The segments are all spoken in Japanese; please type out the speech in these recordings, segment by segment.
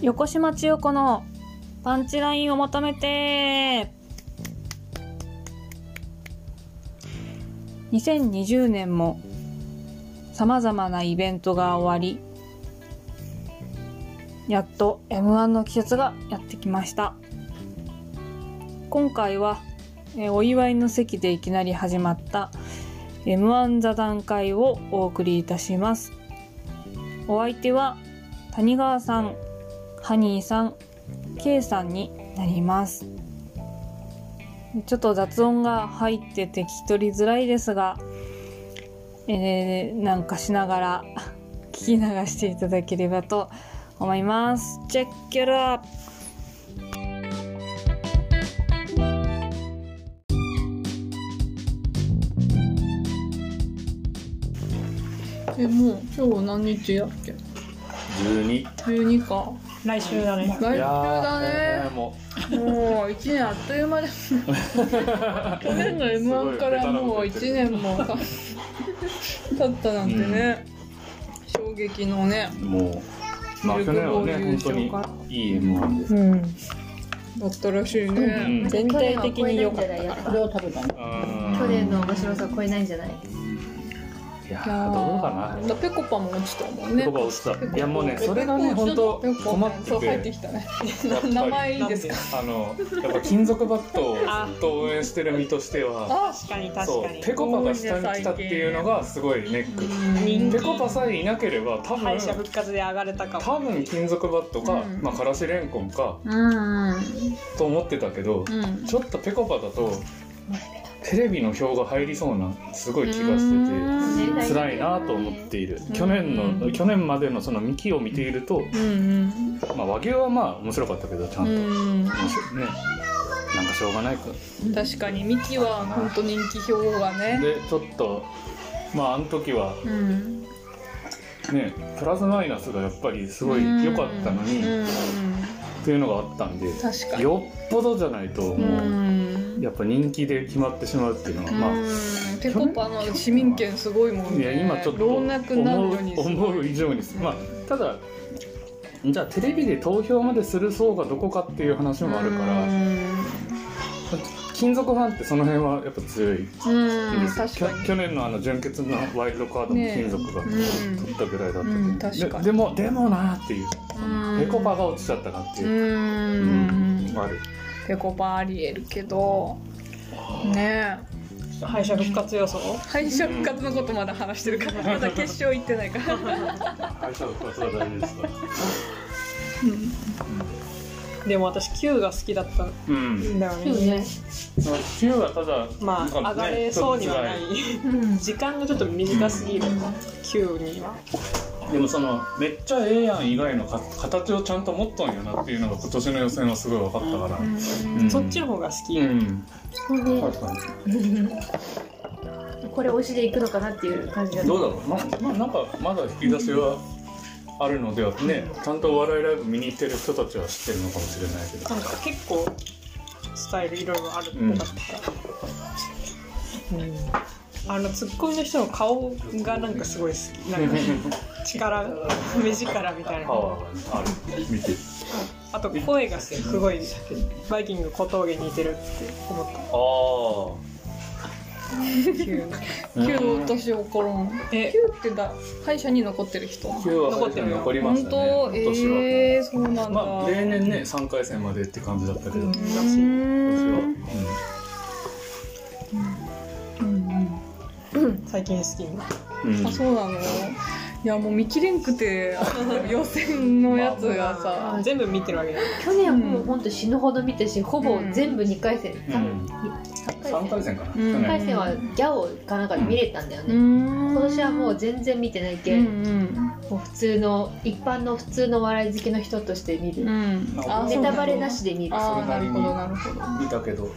横島千代子のパンチラインを求めて。2020年もさまざまなイベントが終わりやっと M1 の季節がやってきました。今回はえお祝いの席でいきなり始まった M1 座談会をお送りいたします。お相手は谷川さん。ハニーさん K さんになります。ちょっと雑音が入ってて聞き取りづらいですが、えーなんかしながら聞き流していただければと思います。チェックラッえもう今日何日やっけ？12 12か来週だね。来週だね。ももう1年あっという間です去年の m 1からもう1年もか経ったなんてね、衝撃のね。うもうまあ去年はね本当にいい M1 でうん。だったらしいね、うん。全体的に良かったやっぱこれを食べた。のうん。去年の面白さを超えないんじゃない？いやどうかな。だペコパも落ちたもんね。言葉落ちた。いやもうねそれがね本当ペコ困ってそう入っててきたね。やっぱり 名前いいですか？あのやっぱ金属バットをずっと応援してる身としてはあ確かにそうペコパが下に来たっていうのがすごいネック。人ペコパさえいなければ多分敗者復活で上がれたかも。多分金属バットか、うん。まあ、からしれんこんかうん。と思ってたけど、うん。ちょっとペコパだとテレビの票が入りそうなすごい気がしてて辛いなと思っている。去年の去年までのそのミキを見ていると、うんまあ、和牛はまあ面白かったけどちゃんと、面白いねなんかしょうがないか。確かにミキは本当人気票がね。でちょっとまああの時はうん。ねプラスマイナスがやっぱりすごい良かったのに、うんっていうのがあったんでよっぽどじゃないともう、うんやっぱ人気で決まってしまうっていうのは、まあうんペコパの市民権すごいもんね。いや今ちょっと老思う思う以上にまあただじゃあテレビで投票までする層がどこかっていう話もあるから金属ファンってその辺はやっぱ強い去年のあの準決のワイルドカードも金属がね取ったぐらいだったけど、ででもでもなっていう。うん。ペコパが落ちちゃったなってう。いう、んあるペコパありえるけどねえ。敗者復活予想？敗者復活のことまだ話してるからまだ決勝行ってないから。敗者復活は大事ですからでも私 Q が好きだったんうん。だよね。ね9はただまあ上がれそうにはない。時間がちょっと短すぎる。Q には。でもそのめっちゃええやん以外のか形をちゃんと持っとんよなっていうのが今年の予選はすごい分かったから。うん。そっちの方が好き。うん。そうね確かにこれ推しでいくのかなっていう感じだった。どうだろう。ままあなんかまだ引き出しはあるのではねちゃんとお笑いライブ見に行ってる人たちは知ってるのかもしれないけど。なんか結構スタイルいろいろあるってかった、うん、うん、あのツッコミの人の顔がなんかすごい好き。なんか力目力みたいな。あある。見て。あと声がすごいバイキング小峠似てるって思った。ああ 9私分からん。え。9ってだ会社に残ってる人。9は残ってる。残りましたね。本当？えー、そうなんだ、まあ、例年ね3回戦までって感じだったけど。らしい今年は。うん。うん、最近好き、うん、あそうなの？いやもう見切れんくてあの 予選のやつがさ。全部見てるわけじゃない去年はもう本当死ぬほど見たしほぼ全部2回戦、ん。三3回戦かな、うん。去3回年戦はギャオかなんかで見れたんだよね、今今年はもう全然見てないけ、うんん。もう普通の一般の普通の笑い好きの人として見る、うん。うんあネタバレなしで見る。それなりになるほどなるほど、見たけど、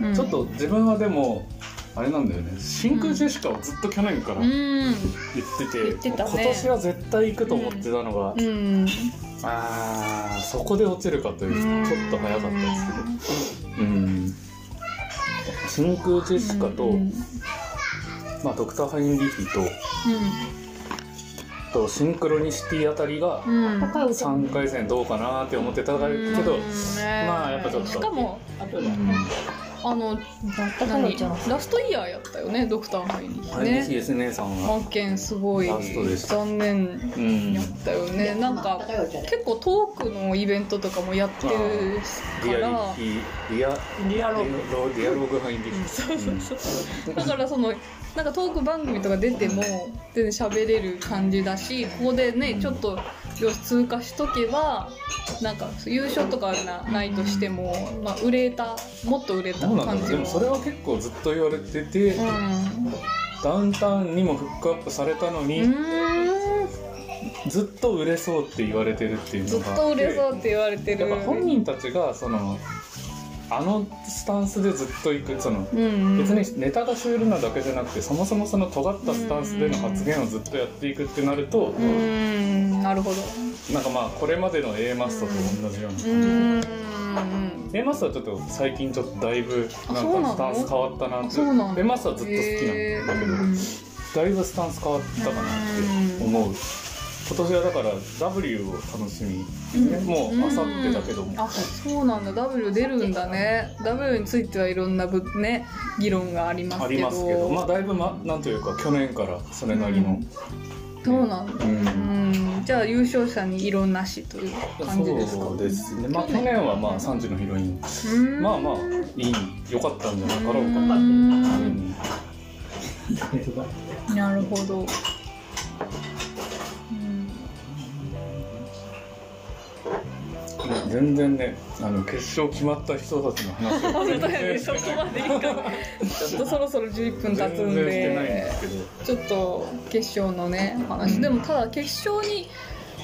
うん。ちょっと自分はでもあれなんだよね。真空ジェシカをずっと去年からう言んってて,、今年は絶対行くと思ってたのが、うん。あーそこで落ちるかといううん。ちょっと早かったですけど。うん。真空ジェシカと、うん。まあ、ドクター・ハインリヒととシンクロニシティあたりがうん。高いお茶3回戦どうかなって思ってたけど、まあやっぱちょっと。しかもうんあのラストイヤーやったよねドクターハイニあれねです姉さんは、すごい残念うんやったよね。なんか結構トークのイベントとかもやってるから。ィリアリアログロディアログ。入ってきそうそうそう。だからそのなんかトーク番組とか出ても全然喋れる感じだしここでねちょっとよし通過しとけばなんか優勝とかはなないとしても、まあ、売れたもっと売れた感じももそれは結構ずっと言われてて、うん。ダウンタウンにもフックアップされたのに、ずっと売れそうって言われてるっていうずっのがと売れそうって言われてる。本人たちがそのあのスタンスでずっといくそのうん別にネタがシュールなだけじゃなくてそもそもその尖ったスタンスでの発言をずっとやっていくってなるとうーんなるほど。なんかまあこれまでの A マストと同じような。う感じーん。A マストはちょっと最近ちょっとだいぶなんかスタンス変わったなって。な A マストはずっと好きなんだけど、だいぶスタンス変わったかなって思う今年はだから W を楽しみ、ねもうあさってだけども、あそうなんだ。W 出るんだね。W についてはいろんなぶね議論がありますあけど。りますけど。まあだいぶ、ま、なんというか去年からそれなりの、そうなんだ、ううん。ん、じゃあ優勝者に色なしという感じですか？そうですね。まあ去年はまあ3時のヒロイン。うん。まあまあいい良かったんじゃなかろうか。ううんん。なるほど、全然ねあの決勝決まった人たちの話を 本全当だよね然そこまでいいちょっとそろそろ11分経つんでちょっと決勝のね話、うん。でもただ決勝に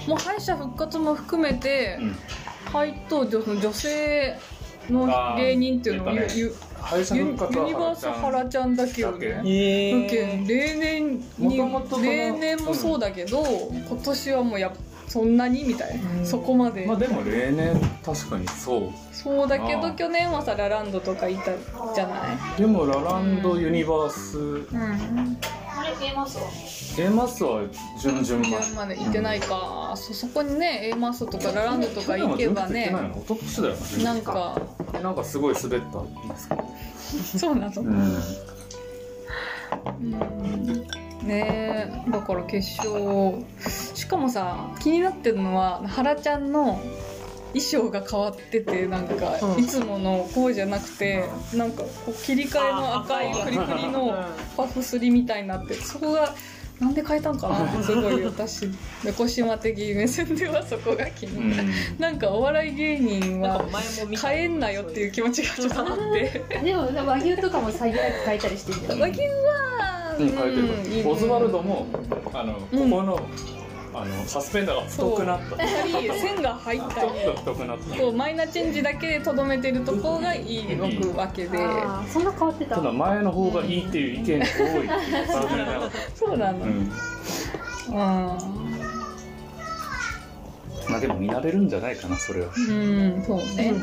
もう敗者復活も含めて、うん。配当女女性の芸人っていうのをねユニバースハラちゃんだけをねだえだけ例年にもと例年もそうだけど、今年はもうやっぱそんなに？みたいな、うん。そこまで、まあでも例年確かにそう。そうだけど去年はさラランドとかいたじゃない？でもラランドユニバース、うん。あれ見えますわ A マスは準々順ままで行ってないか、そそこにね A マストとかラランドとか行けばね。なんか。なんかすごい滑ったんですけど。そうなの、うん。うんねえだから決勝。しかもさ気になってるのは原ちゃんの衣装が変わっててなんか、うん。いつものこうじゃなくてなんかこう切り替えの赤いフリフリのパフスリみたいになってそこがなんで変えたんかな？ってすごい私。猫島的目線ではそこが気うになる、ん。なんかお笑い芸人は変えんなよっていう気持ちがちょっとあって。でも和牛とかもさりげなく変えたりしてるじゃん和牛は、うん、変えてるうん。いいねオズワルドもあのこうん。この,、あのサスペンダーが太くなった。やっぱり線が入っちょっと太くなった。こうマイナーチェンジだけでとどめてるところがいい動くわけで。あーそんな変わってた？ただ前の方がいいっていう意見が多い。っていう残念なが。らそうなの、うん。うん。まあでも見慣れるんじゃないかなそれは。うんそうね。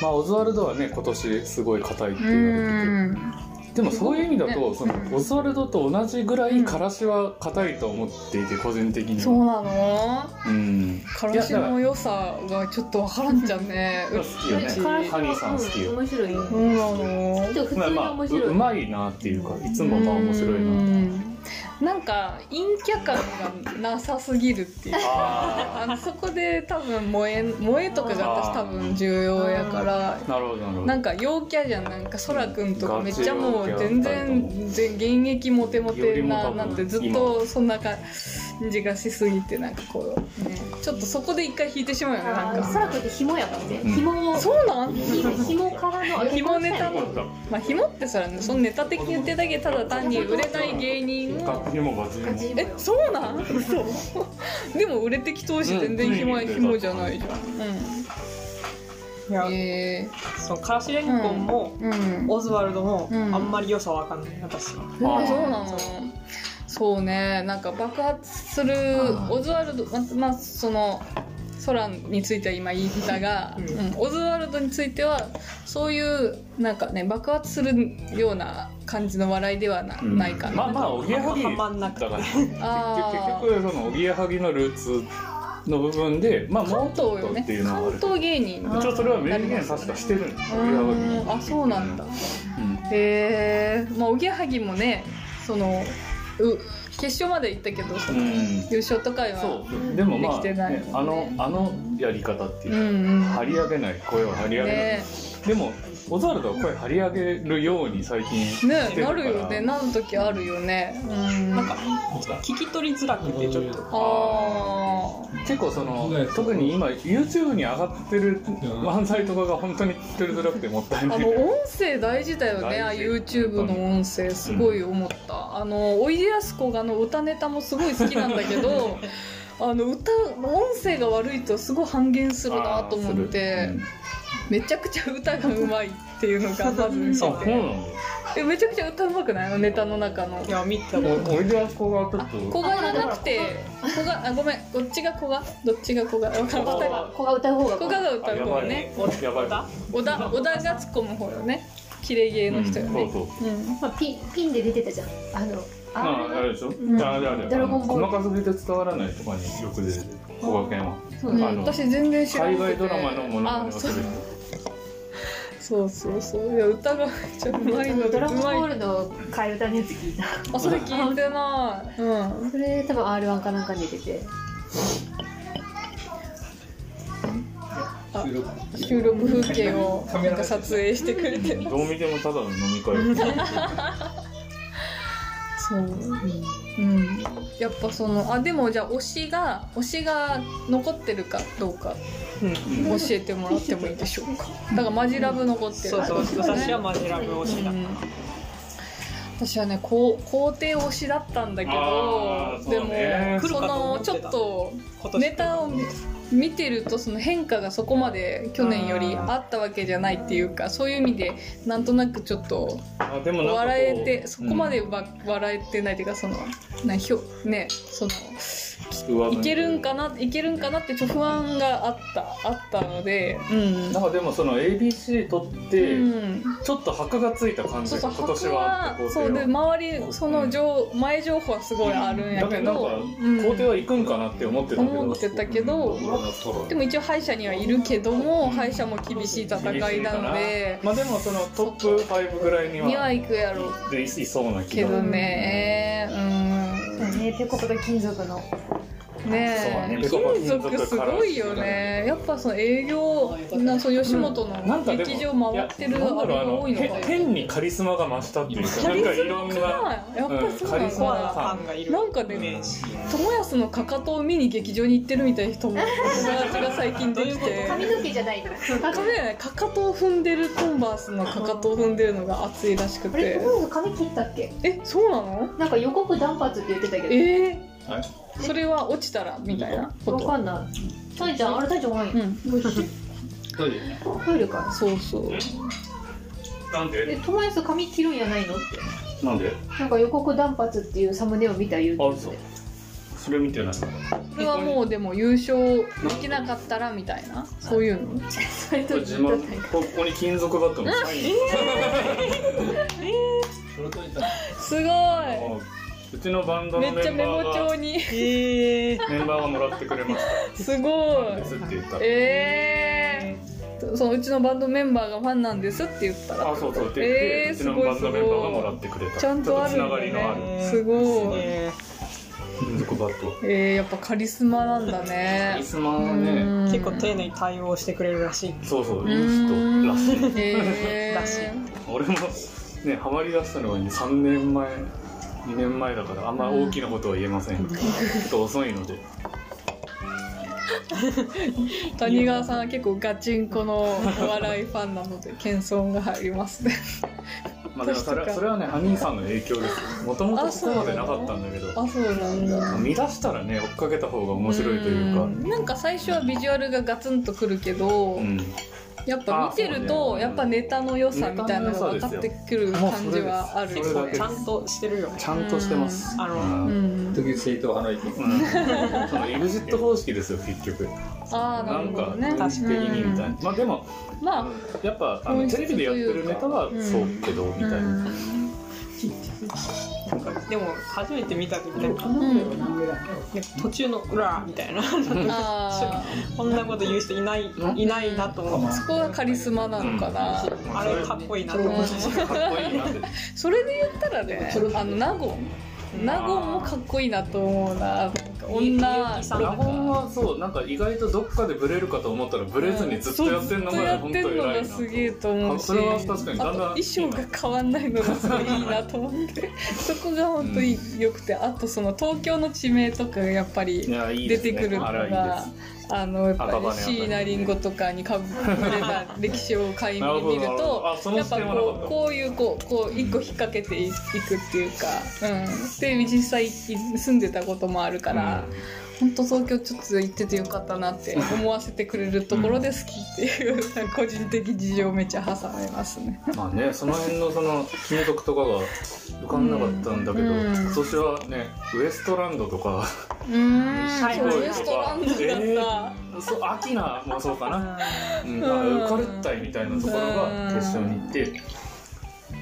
まあオズワルドはね今年すごい硬いってう言われててんでもそういう意味だと、ね。そのオズワルドと同じぐらいからしは硬いと思っていて個人的には。そうなの？うん。からしの良さがちょっとわからんじゃんね。好きよね。うち。ハニーさん好きよ。うん。面白い。うなのでも普通にまあまあう面白い、うまいなっていうかいつもまあ面白いなうんなんか陰キャ感がなさすぎるっていう。ああのそこで多分萌え萌えとかが私多分重要やから。あなるほどなるほど。なんか陽キャじゃん。なんかそらくんとかめっちゃもう全然全現役モテモテななんてずっとそんな感じがしすぎてなんかこうねちょっとそこで一回引いてしまうよねなんか。空くんって紐やからね、うん。紐をそうなん？ひ紐からの紐ネタ？まあ紐ってそらねそのネタ的に言ってるだけでただ単に売れない芸人を。ガチにもガチにも。ガチ紐えそうなん？嘘。でも売れてきとうし全然紐,、うん紐じゃないじゃいやん。うん。え。そのからしれんこんも、ー、うん。オズワルドも、うん。あんまり良さわかんない私は。あそうなの？そうね。なんか爆発するオズワルドままあその空については今言ったが、うん。うん。オズワルドについてはそういうなんかね爆発するような感じの笑いではな,、うん。ないかな、まあまあおぎやはぎはまんなく。てだか 結局そのおぎやはぎのルーツの部分でまあも関東よね。っとっていうのはある関東芸人一応それは明言確かしてるあそうなんだ。うん。へえまあおぎやはぎもねそのう決勝まで行ったけどその、うん。優勝とかはそう。でもまあ、できてない。ねあのあのやり方っていうう、んうん。張り上げない声を張り上げない、ね。でもオズワルドは声張り上げるように最近してねるから。なるよね。なる時あるよね。うん。なんか聞き取りづらくてちょっと。あ結構その特に今 YouTube に上がってる漫才とかが本当に聞き取りづらくてもったいない。の音声大事だよね。YouTube の音声すごい思った、あのおいでやすこがの歌ネタもすごい好きなんだけど あの歌音声が悪いとすごい半減するなと思って、めちゃくちゃ歌がうまいっていうのが まず見て。えめちゃくちゃ歌うまくない？あのネタの中の。いや見たおおいでやすこがちょっと。小賀じゃなくて小賀あごめん。どっちが小賀？どっちが小賀？分かんない子が。歌う方が。小賀が歌う方ね。やばい小田小田が突っ込む方よね。綺麗芸の人よね。うんそうそう。うん。まあ、ピンピンで出てたじゃん。あのまあ、あれでしょ、ん。あれあれド細かすぎて伝わらないとかによく出てる小賀健は。そううんあの私全然知ら海外ドラマのものまねをする。そう。そうそういや歌がめっちゃう。まいのでドラゴンボールの替え歌のやつ聞いた。あそれ聞いてない。うん。それ多分 R1 かなんかに出てて。収録。風景をなんか撮影してくれてるどう見てもただの飲み会 そう、うん、やっぱそのあでもじゃあ推しが推しが残ってるかどうかうん。教えてもらってもいいでしょうか。だからマジラブ残ってる。そうそう私はマジラブ推しだ。うん。私はねこう皇帝推しだったんだけどね。もそのちょっとネタを見見てるとその変化がそこまで去年よりあったわけじゃないっていうかそういう意味でなんとなくちょっと笑えてそこまでわ、笑えてないっていうかそのなひょねそのいけるんかないけるんかなってちょっと不安があったあったので。うん。なんかでもその ABC 取って、うん。ちょっと箔がついた感じそうそうが今年箔はあってはそうで周りその情前情報はすごいあるんやけだけどど、なんか皇帝は行くんかなって思ってたけど。思ってたけど。でも一応歯医者にはいるけども歯医者も厳しい戦いなので。まあでもそのトップ5ぐらいににはは行くやろ。うでいいそうな気が。けどね。うん。ね。ペコペコ金属のねえ。金属すごいよね。やっぱその営業なそう吉本の劇場回ってるあれが多いのか変にカリスマが増したっていうかなんかいろんなやっぱりそうカリスマなんだコアななんかね友安のかかとを見に劇場に行ってるみたいな人も友達が最近できて。髪の毛じゃないの髪だよねかかとを踏んでるコンバースのかかとを踏んでるのが熱いらしくあれて友達髪切ったっけ？えそうなの？なんか予告断髪って言ってたけど。えはいー、それは落ちたらみたいなこと。わかんない。タイちゃんあれタイちゃんおらんようん。トイレ。か。そうそう。なんえで友達髪切るんやないのって。なんで？なんか予告断髪っていうサムネを見た言うてあそうそれ見てない。それはもうでも優勝できなかったらみたいな？そういうの？それとこれ自慢。ここに金属バットのサイン。すごうちのバンドのメンっちゃメモバーが帳にえー、メンバーがもらってくれましすごい。たですって言ったら。えー、そのうちのバンドメンバーがファンなんですって言ったら。あそうそうって言って、えーうちのバンドメンバーがもらってくれた。ちゃんとあるちょっとつながりのあるね。すごい。え金属バットえー、やっぱカリスマなんだカねリスマはね結構丁寧に対応してくれるらしい。そうそういい人らしい。えー、らしい俺もねハマりだしたのが3年前2年前だからあんま大きなことは言えません、ちょっと遅いので。谷川さんは結構ガチンコのお笑いファンなので謙遜が入りますね。まあでもそれそれはねハニーさんの影響です。もともとここまでなかったんだけど。あそうなんだ。見出したらね追っかけた方が面白いというか。ん。なんか最初はビジュアルがガツンとくるけど、うんやっぱ見てると、やっぱネタの良さみたいなのが分かってくる感じはある。それだけちゃんとしてるよね。ちゃんとしてます。あのうん。うん時々正統派の意見うん。その EXIT 方式ですよ結局。ああなるなんかほどね確的に。みたいなまあでもまあやっぱあのテレビでやってるネタはうんそうけどみたいなな。んかでも初めて見た時なんか、うん。ね途中の「うら」みたいな。あこんなこと言う人いないいないなと思ってあそこがカリスマなのかな、あれかっこいいなと思ってかっこいいな。っ てそれで言ったらねあの納言納言もかっこいいなと思うな。なんか女さラゴンはそうなんか意外とどっかでブレるかと思ったらブレずにずっとやってんのがずっとや本当ってんの偉いながすげえと。思うしそれは確かにだんだんあと衣装が変わんないのがすごいいいなと思って。そこが本当に良くて。あとその東京の地名とかがやっぱいり出てくるのがあのやっぱり椎名林檎とかにかぶれた歴史を垣間見ると やっぱこうこういうこうこう一個引っ掛けていくっていうか、うん、で実際住んでたこともあるから。本当東京ちょっと行っててよかったなって思わせてくれるところで好きっていう、個人的事情めっちゃ挟めますね。まあねその辺のその金属とかが浮かんなかったんだけど、うん。今年はねウエストランドとかうーん、ウエストランドだった。えそうアキナもそうかな、うん。うん。あウカルッタイみたいなところが決勝に行って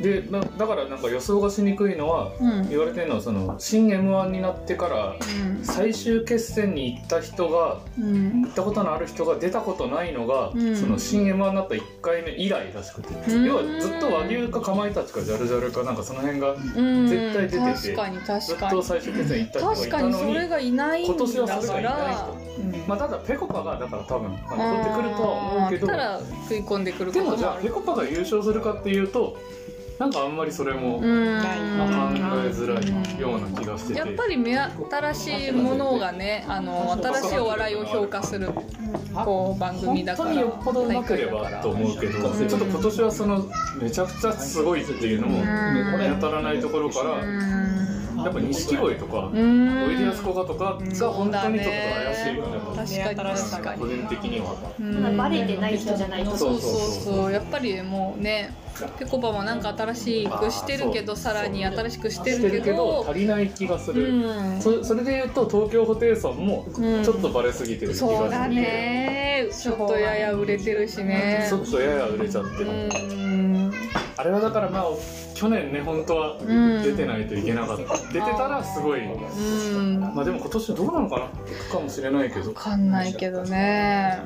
でだだからなんか予想がしにくいのはうん。言われてるのはその新 m 1になってから最終決戦に行った人がうん。行ったことのある人が出たことないのが、うん。その新 m 1になった1回目以来らしくて、うん。要はずっと和牛かかまいたちかジャルジャルかなんかその辺がうん、絶対出てて確かにずっ確かに。と最終決戦行った人が確かにい。たのにそれがいないんだ今年はそれがかいないら人、まあ、ただペコパがだから多分まあ残ってくるとは思うけど。食い込んでくるこでもじゃあるあペコパが優勝するかっていうとなんかあんまりそれも考うん。えづらいような気がしてて。やっぱり目新しいものがねあの新しいお笑いを評価するこう番組だから本当によっぽどなければと思うけどちょっと今年はそのめちゃくちゃすごいっていうのもうん。当たらないところからうんやっぱ錦鯉とかうん。おいでやすこがとかが本当にちょっと怪しいよね。確かに。確かに個人的には。うん。バレてない人じゃないと。そうそうそう。やっぱりもうねぺこぱもなんか新しくしてるけどさらに新しくしてるけど。ど足りない気がすうる、ん。そそれで言うと東京ホテイソンもうん。ちょっとバレすぎてる気がしてて、そうだね。ちょっとやや売れてるしね。ちょっとやや売れちゃってる、うん。あれはだからまあ去年ね本当はうん。出てないといけなかった、出てたらすごい。うん。まあでも今年どうなのかな行くかもしれないけど。分かんないけどね。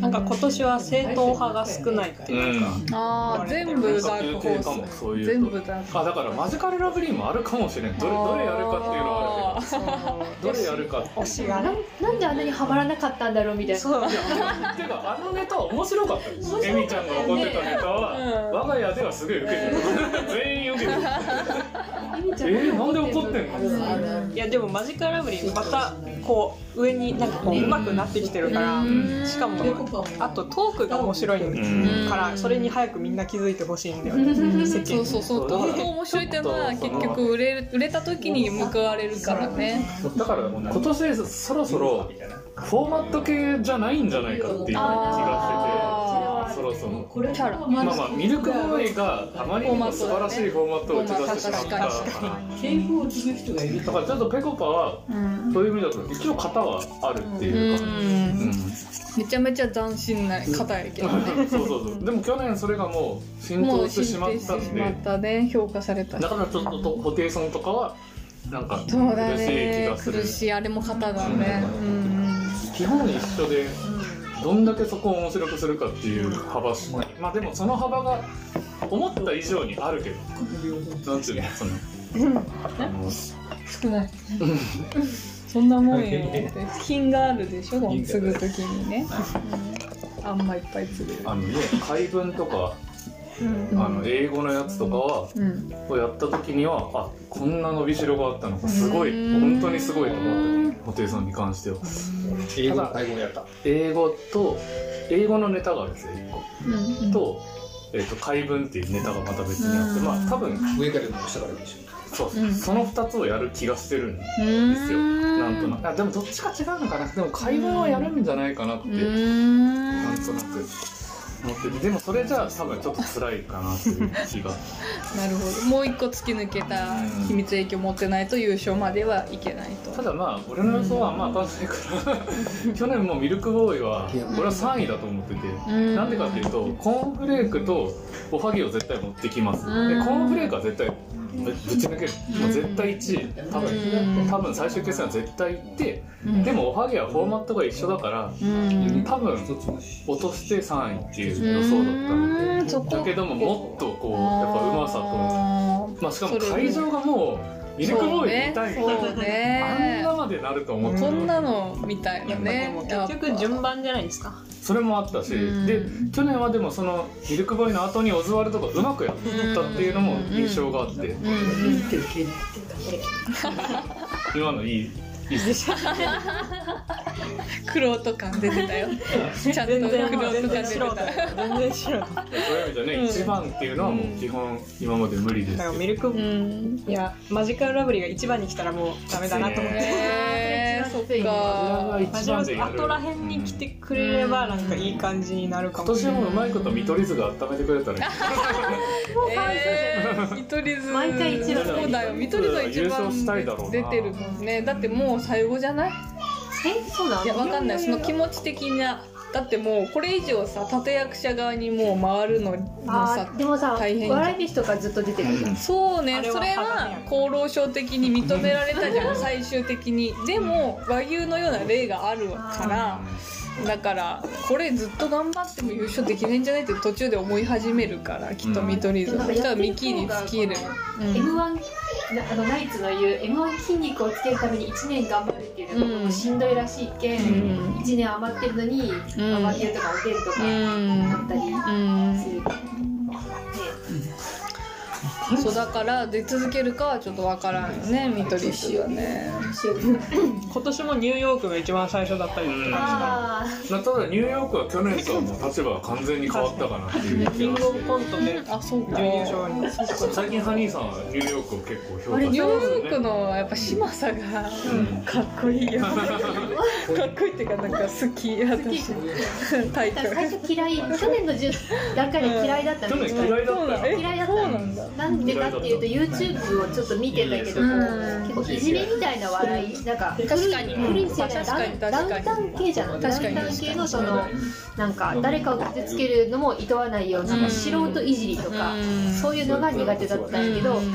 なんか今年は正統派が少ないっていうか、ああ全部ダークホース。全部ダーク。あだからマジカルラブリーもあるかもしれないどれどれやるかっていうのはあるど。どれやるかって推しがなんであんなにハマらなかったんだろうみたいな。そう。ていうかあのネタは面白かったです。エミちゃんが怒ってたネタは、うん。我が家ではすごい受けてる。全員受けてる。えー、なんで怒ってん。のいやでもマジカルラブリーまたこう上になんかこう上手くなってきてるから、しかもあとトークが面白いからそれに早くみんな気づいてほしいんだよね。そうそうそう。東京面白いっていうのは結局売れ売れた時に報われるからね。だから今年そろそろフォーマット系じゃないんじゃないかっていう気がしててそろそろ。キャラ。まあまあミルクボーイがあまりにも素晴らしいフォーマットを打ち出してしまった。からだからちょっとペコパはうんそういう意味だと一応型はあるっていうか、うん。めちゃめちゃ斬新な方やけどね。そうそうそう。でも去年それがもう浸透してし進まったん展してしまたね。評価された。しだからちょっとホテイソンとかはなんか苦しそうだい気ねがする。苦しい。あれも型だね。うん。基本一緒でどんだけそこを面白くするかっていう幅しまあでもその幅が思った以上にあるけど。なんていうの？その。少ない。そんなもんよ品があるでしょ？継ぐ時にね。うん。あんまいっぱい継ぐあのね解文とかうん。あの英語のやつとかはうん。をやった時にはあこんな伸びしろがあったのかすごいうん本当にすごいと思ったホテイソンに関しては。英語やった。英語と英語のネタがあるんですよ1うん。個と,、えー、と解文っていうネタがまた別にあってまあ多分上からでも下からでも一緒そうそう、うん。その2つをやる気がしてるんですよ。うん。なんとなく。あでもどっちか違うのかな。でも解文はやるんじゃないかなって、うん。なんとなく思っててでもそれじゃあ多分ちょっと辛いかなっていう気が。なるほど。もう一個突き抜けた秘密影響持ってないと優勝まではいけないと。ただまあ俺の予想はま当たんないから去年もミルクボーイは俺は3位だと思ってて。ん。なんでかっていうとコーンフレークとおはぎを絶対持ってきます。でコうん。ーンフレークは絶対ぶぶち抜ける。もう絶対1位。多分。多分最終決戦は絶対行ってでもおはぎはフォーマットが一緒だからうん。多分落として3位っていう予想だったんで。だけどももっとこうやっぱうまさとあまあしかも会場がもうミルクボーイ見たいそうね。あんねなまでなると思ってこんなのみたいなでねも結局順番じゃないですか。それもあったし、うん。で去年はでもそのミルクボーイの後にオズワルドがうまくやったっていうのも印象があって、今のいいいいですクロート感出てたよ。ちゃんとクロ全然ート感出てた。全然素人そういう意味でね、うん一番っていうのはもう基本今まで無理です。だからけミルクうん。いやマジカルラブリーが一番に来たらもうダメだなと思ってそっどかが一番でやる。ル後らへんに来てくれればなんかいい感じになるか今もしれない。年もうまいこと見取り図が温めてくれたらいいえー、見取り図 毎回一番そうだよ。見取り図が一番。出てるもんね。だってもう最後じゃない？えそうなのいやわかんない。その気持ち的なだってもうこれ以上さ立役者側にもう回るのもあさーでもさ大変笑い飯とかずっと出てるじゃん。そうねそれは厚労省的に認められたじゃん最終的に。でも和牛のような例があるからだからこれずっと頑張っても優勝できないんじゃないって途中で思い始めるからきっと見取り図うんそしたらミキに尽きる、うん。M1 なあのナイツの言う M1 筋肉をつけるために1年頑張るっていうのがもうしんどいらしいけん、うん。1年余ってるのに、ん。まあ和牛とかおでんとかうんあったりうん。する、そうだから出続けるかはちょっとわからんよね見取り氏はね。今年もニューヨークが一番最初だったりとかあまあただニューヨークは去年とはもう立場が完全に変わったかなっていうキングオブコントであそうか。準優勝に。最近ハニーさんはニューヨークを結構評価ニューヨしてますよークねのやっぱ嶋佐がうんかっこいいよ。かっこいいっていうかなんか好き私タイプー最初嫌い。去年の10段階で嫌いだった嫌いだった嫌いだったそうなんだなんでかっていうと YouTube をちょっと見てたけど、うん。結構いじめみたいな笑いなんか確かに。古い世代確かにダウンタウン系じゃん。ダウン確かにタウン系のそのなんか誰かを傷つけるのも厭わないような、うん。素人いじりとか、うん。そういうのが苦手だったんやけど、うん。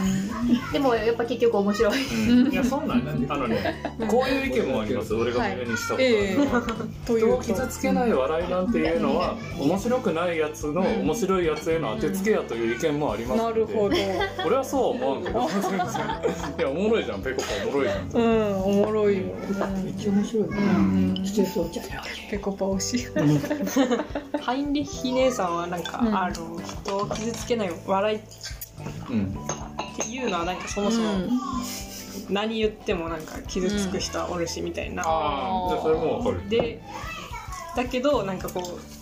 でもやっぱ結局面白い。うん。いやそうなんだあのねこういう意見もあります。俺が目にしたこと人を傷つけない笑いなんていうのは面白くないやつの面白いやつへの当てつけやという意見もありますなるほど 俺はそうは思わんけどいやおもろいじゃん。ペコパおもろいじゃん。うんおもろいよめっちゃ面白い。うん。してそうじゃん。ペコパ推しハインリッヒ姉さんはなんか、うんあの人を傷つけない笑いっうんていうのはなんかそもそも何言ってもなんか傷つく人はおるしみたいな、ああじゃあそれもわかる。でだけどなんかこう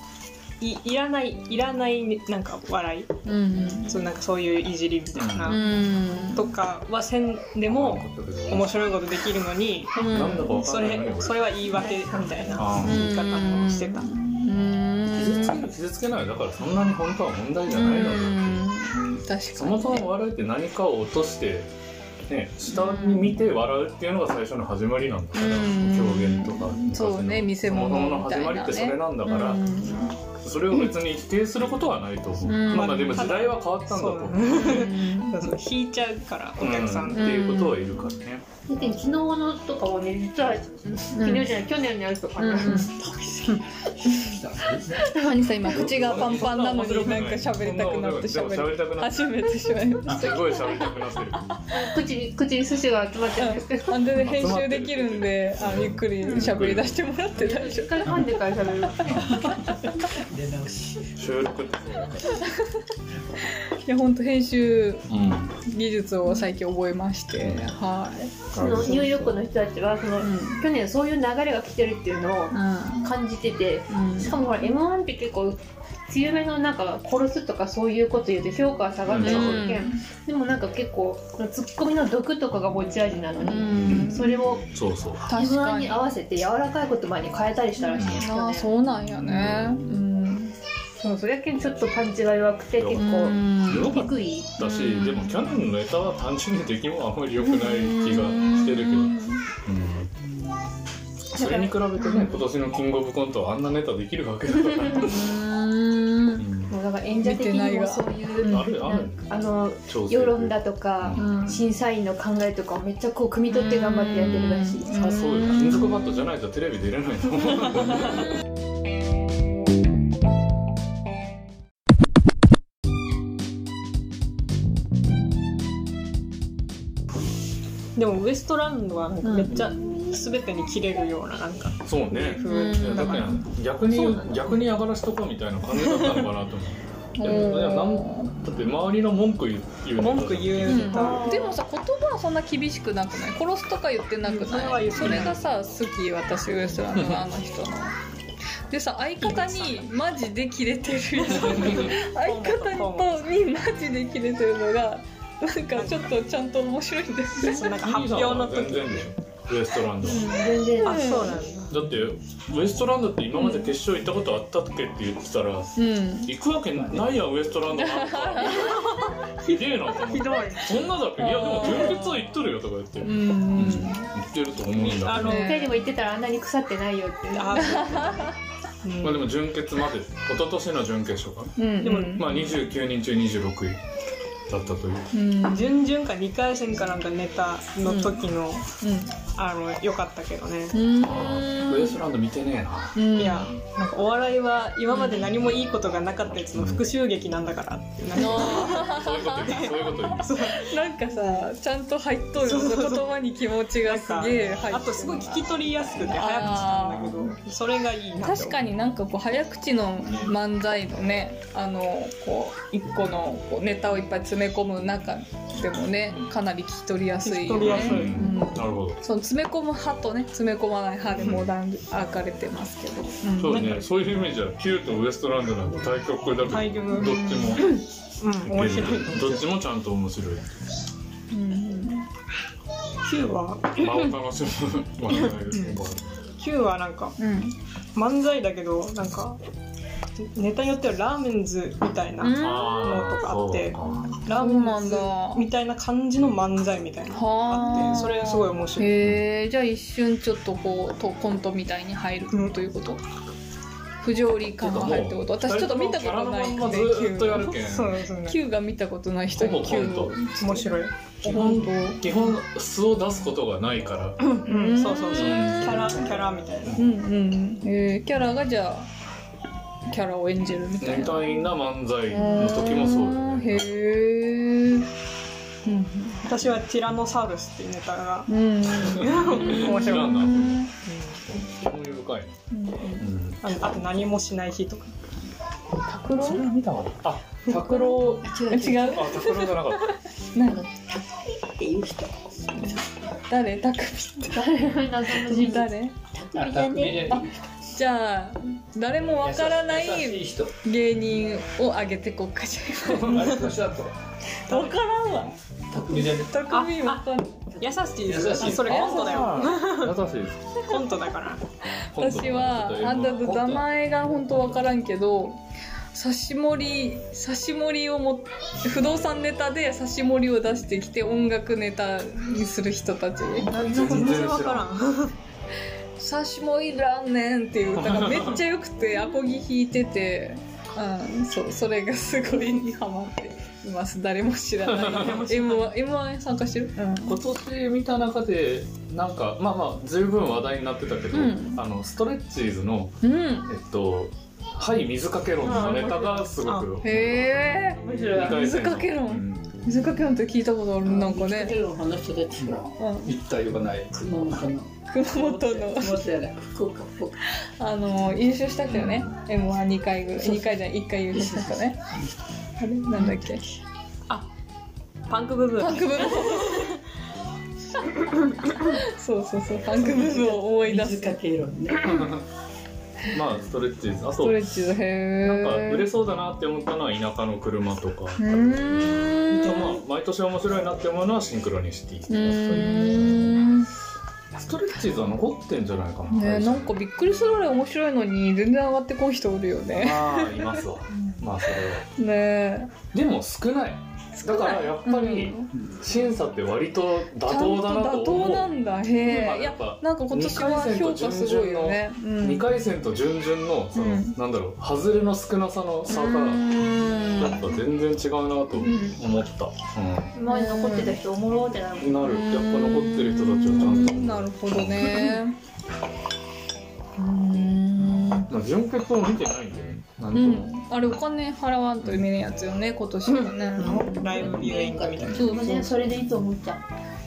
いいらないいらないなんか笑い？うん。そうなんかそういういじりみたいな、うん。とかはせんでも面白いことできるのに、なんだかわかそれそれは言い訳みたいな言い方をしてた。傷つける傷つけないだからそんなに本当は問題じゃないので確かにそもそも笑いって何かを落としてね下に見て笑うっていうのが最初の始まりなんだからうん。狂言とかそうね見せ物そもそものみたいなね。始まりってそれなんだから。うんそれを別に否定することはないと思う。うん。まあでも時代は変わったんだと思う。そうそう引いちゃうからお客さんっていうことはいるからね。だって昨日のとかもね実は昨日じゃない去年のやつとかね、何さん今口がパンパンなのになんか喋りたくなって喋りたくなって初めてしまいましすごい喋りたくなってる口に口に寿司が集まってる。んですけど編集できるんであゆっくり喋り出してもらって大丈しっかり噛んでから喋る収録って。そうだか夫いや本当編集技術を最近覚えまして。はい。そのニューヨークの人たちはその、ん。去年そういう流れが来てるっていうのを感じてて、うん。しかもほら m 1って結構強めのなんか殺すとかそういうこと言うと評価が下がったりするけん、うん。でもなんか結構ツッコミの毒とかが持ち味なのうに、ん。それをそうそう。確 m 1かにに合わせて柔らかい言葉に変えたりしたらしいんですあよね。あそうなんやね。うんそうそれだけちょっとパンチが弱くて結構よかっ低いたし、でも去年のネタは単純に出来もあんまり良くない気がしてるけど、うん。それに比べてね今年のキングオブコントはあんなネタできるわけだから、うん。もうだから演者的にもそういうあるある。あの世論だとか、うん。審査員の考えとかをめっちゃこう汲み取って頑張ってやってるらしい、あそうよ金属バットじゃないとテレビ出れないと思う ウエストランドはなんかめっちゃ全てに切れるようななんかそうね。風いやだから逆に逆に上がらしとこうみたいな感じだったのかなと思うでもいやなんだって周りの文句言う文句言うネタでもさ言葉はそんな厳しくなくない？殺すとか言ってなくうんそれはない？言ってないそれがさ好き私ウエストランドのあの人の。でさ相方にマジでキレてる 相方とにマジでキレてるのがなんかちょっとちゃんと面白いんだよね。なんか発表の時。全然でしょウエストランドは全然。あそうなんだ。だってウエストランドって今まで決勝行ったことあったっけって言ってたら、うん。行くわけないやんウエストランド。なんかひでえなと思って。ひどい。そんなだっけ？いやでも純潔は行っとるよとか言って、ううんん。言ってると思うんだけど。あの一回でも言ってたらあんなに腐ってないよってあ まあでも準決まで一昨年の準決勝か。うんでもな、まあ、29人中26位だったという。うん。準々か2回戦かなんかネタの時の、あの良かったけどね、うん。ウエストランド見てねえな。うん。いやなんかお笑いは今まで何もいいことがなかったやつの復讐劇なんだからってなんかそういうこと言う。そう。いうこと言うなんかさちゃんと入っとるそうそうそう言葉に気持ちがすげえ入ってるあとすごい聞き取りやすくて早口なんだけどそれがいいなって思う。確かになんかこう早口の漫才のねあのこう一個のこうネタをいっぱい詰め込む中でもねかなり聞き取りやすいよ聞き取りやすい。ね。うん。なるほど。その詰め込む派とね詰め込まない派でも段分かれてますけど、うん。そうね。そういうイメージは Q とウエストランドなんて対局だけど対局どっちもうん。面白いどっちもちゃんと面白い。うん。9は？間を楽しむまあないですけど。9はなんかうん。漫才だけどなんかネタによってはラーメンズみたいな、のとかあってラーメンズだ。みたいな感じの漫才みたいなのがあはあ。ってそれすごい面白い。へえじゃあ一瞬ちょっとこうとコントみたいに入るうんということ、不条理感が入るってこと？私ちょっと見たことないんでキャラのまんまずっとやるけん。そうですね。Q が見たことない人に Q 面白い。基本基本素を出すことがないから。うん。そうそうそう。キャラキャラみたいな。うんうん。えー、キャラがじゃあキャラを演じるみたいな。みたいな漫才の時もそうよね。へえうん。私はティラノサウルスっていうネタがうん。面白い。知らんなうん。興味深いねうん。あのあと何もしない日とか。拓郎？それは見たわあ拓郎。違う？あ拓郎じゃなかった。何っていう人。誰？たくみって謎の人誰あ匠じゃねじゃあ誰もわからない芸人を挙げてこっかじゃわからんわ。匠じゃね。匠わかんない。優しい優しいあそれコントだよ。優しいです。コントだから。私はあんたと名前が本当わからんけど刺し盛り刺し盛りをも不動産ネタで刺し盛りを出してきて音楽ネタにする人たち全然分からん刺し盛りらんねんっていう歌がめっちゃ良くてアコギ弾いてて、うん、そうそれがすごいにハマっています。誰も知らない。M1, M1 参加してる、うん。今年見た中でなんかまあまあ十分話題になってたけど、うん。あのストレッチーズのうん、えっと「はい水かけ論」のネタがすごくへえ水かけ論。うん。水かけなんて聞いたことある？なんかね、るのこの人たちはうん、一体がない。熊本の熊本の。熊本やない福岡福岡。あの優勝したけどね。m 1 2回ぐらい。2回じゃない。1回優勝したね。あれ？なんだっけ？パンクブブパンクブー。そうそうそう。パンクブーを思い出す。水かけ論ね。まあストレッチーズ。あとストレッチーズ。へなんか売れえそうだなって思ったのは田舎の車とか、うーん。まあ毎年面白いなって思うのはシンクロニシティうーんストレッチーズは残ってんじゃないかなねなんかびっくりするぐらい面白いのに全然上がってこん人おるよね。まあいますわ。まあそれは。ねでも少ないだからやっぱり審査って割と妥当だなとちゃんと妥思う当なんだ。へまあえ。いややっぱなんか今年は評価すごいよね。うん。2回戦と準々のその、うん。なんだろう外れの少なさの差うがん。やっぱ全然違うなと思った、今まで残ってた人おもろってなる。なる。やっぱ残ってる人たちはちゃんと。なるほどね。うんまあ準決も見てないんでねなんとうも、ん。あれお金払わんと見れんやつよね今年はね。ライブビューイングみたいな。そうそう。ねそれでいいと思っちゃ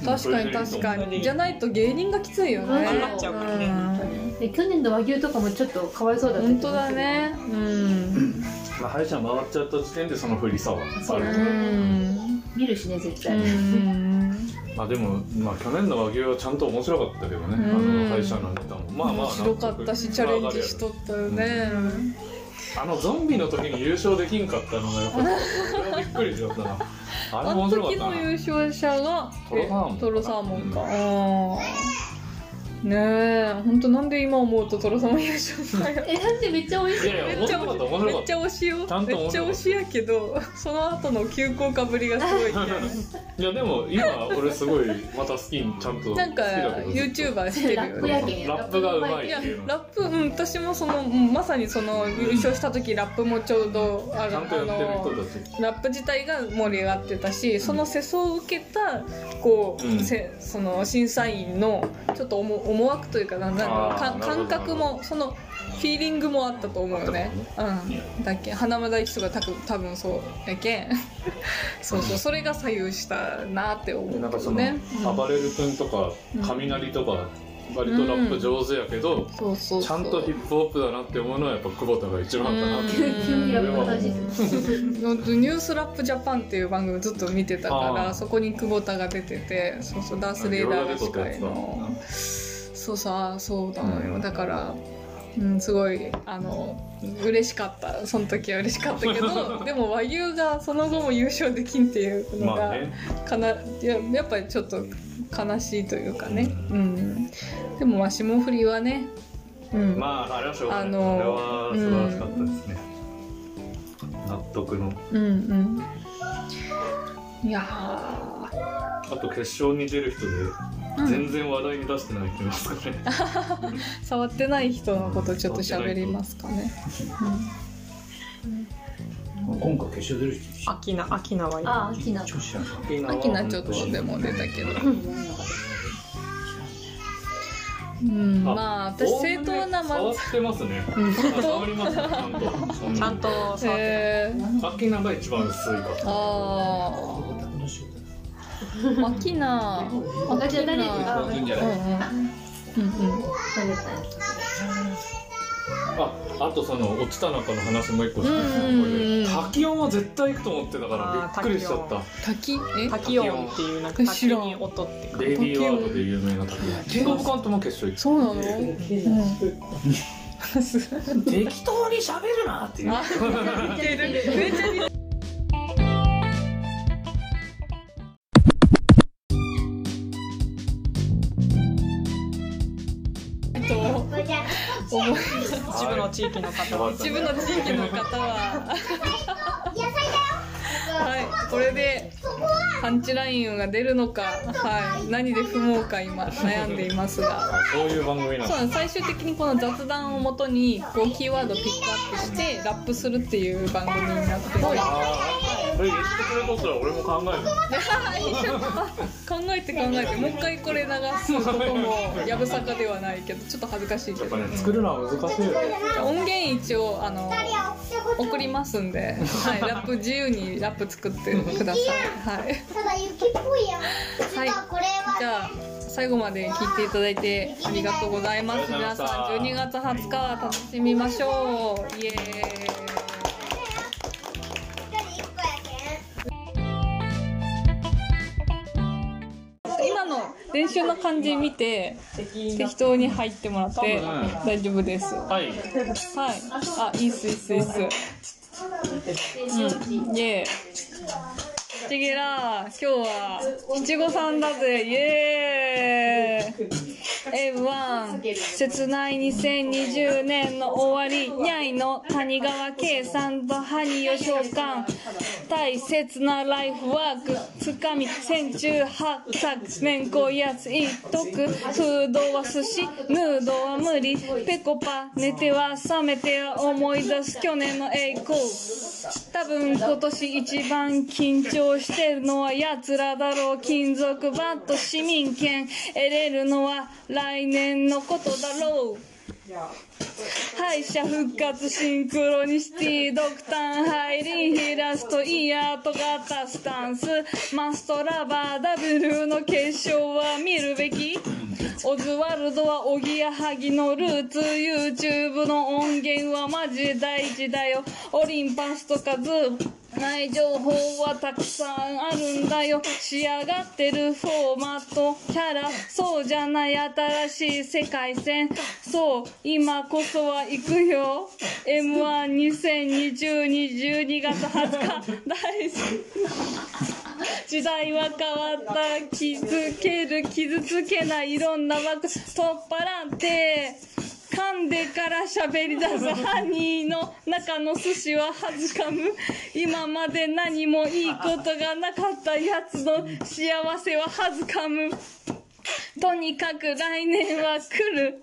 う。確かに確かに。じゃないと芸人がきついよね。うんなっちゃうからねうん。で去年の和牛とかもちょっとかわいそうだった本当だね。うん。まあ、歯医者回っちゃった時点でその不利さはあるうん。見るしね絶う対ん。まあでも、まあ、去年の和牛はちゃんと面白かったけどね、うん。あの歯医者のネタも。まあまあ面白かったしチャレンジしとったよねあのゾンビの時に優勝できんかったのがやっぱりびっくりしちゃったな。あれ面白かったな。時の優勝者がトロサーモンかねえ本当なんで今思うとトロサーモン優勝したんやえだってめっちゃ美味しい。いやいや面めっちゃ白かった。面めっちゃ推しよ。ちゃんとめっちゃ推しやけどその後の急降下ぶりがすごい。嫌い。やでも今俺すごい。また好きにちゃんと好きだなんか YouTuber してるラよねップやけんラップがうまい。い。やってい。うのラップうん私もそのうんまさにその優勝した時ラップもちょうどあるちゃんとやってるあの人たちラップ自体が盛り上がってたしその世相を受けたこう、うんせその審査員のちょっと思思惑というかなんだろうかあーなるほど感覚もそのフィーリングもあったと思うよね。うん、だっけ花村大吉とかたく多分そうやけん。そうそうそれが左右したなって思うなんかその、けどね。うん。暴れる君とかうん雷とか割とラップ上手やけど、そうそうそう。ちゃんとヒップホップだなって思うのはやっぱ久保田が一番かなってニュースラップジャパンっていう番組ずっと見てたからそこに久保田が出ててそうそうダース・レイダーが司会のそうさそうなのよだから、うん、すごいあの嬉しかった。その時は嬉しかったけど でも和牛がその後も優勝できんっていうのが、まあね。かないややっぱりちょっと悲しいというかね、うん、でもまあ霜降りはね、うん。まああれはしょうがない、あのあれは素晴らしかったですね、納得の。うんうん。いやあと決勝に出る人でー、うん。全然話題に出してない人いますかね、触ってない人のことちょっと喋りますかね。今回決勝出る人アキナアキナはいいあアキナ。ちょっとでも出たけど。うん、あまあ私正当な触まってますね。うん。触りますねちゃんとちゃんと触ってえー、アキナが一番薄いかああじゃあ誰うんあんじゃないうんうんうん。ああとその落ちた中の話もう一個して、うんうんうんこれ滝音は絶対行くと思ってたからびっくりしちゃった。滝？え？滝音。っていうなんか滝に音ってベイビーワードで有名な滝。音キングオブコントも決勝行そうなの、うん、く適当に喋るなっていう。ゃ似てる一部の地域の方は。一部の地域の方は。はい。これでパンチラインが出るのか、はい、何で踏もうか今悩んでいますが。あそういう番組なんだそうなんです。最終的にこの雑談をもとにこうキーワードをピックアップしてラップするっていう番組になっててあーそれ言ってくれとったら俺も考える 考えて考えてもう一回これ流すこともやぶさかではないけどちょっと恥ずかしいけどやっぱね作るのは難しいよね音源一応あの送りますんで、はい、ラップ自由にラップ作ってください。はい、ただ雪っぽいやん。はいじゃあ最後まで聞いていただいてありがとうございます。皆さん12月20日楽しみましょう。イエーイ。練習の感じ見て適当に入ってもらって大丈夫です。ははいい。あ、いいっすいいっすいいっす。うん。イエーイ。チゲラー、今日は七五三だぜ。イエーイ。M1 切ない2020年の終わりにゃいの谷川圭さんと萩吉召喚。大切なライフワークつかみ戦中八作めんこやつ一徳フードは寿司。ヌードは無理ペコパ寝ては覚めては思い出す去年の栄光。多分今年一番緊張してるのは奴らだろう。金属バット市民権。得れるのは来年のことだろう。敗者復活シンクロニシティドクターハイリンヒラストイヤーと型スタンス。マストラバー W の決勝は見るべき？オズワルドはおぎやはぎのルーツ。YouTube の音源はマジ大事だよ。オリンパスとかズー。ない情報はたくさんあるんだよ。仕上がってるフォーマットキャラ。そうじゃない新しい世界線。そう今こそは行くよ。M1202012 月20日大好き。時代は変わった。気づける傷つけない。いろんな枠。取っ払って。噛んでから喋り出すハニーの中の寿司ははずかむ。今まで何もいいことがなかったやつの幸せははずかむ。とにかく来年は来る。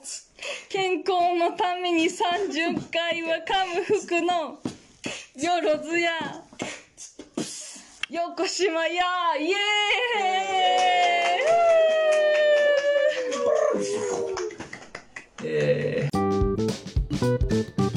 健康のために30回は噛む服の。よろずや。横島や。イエーイ。えー。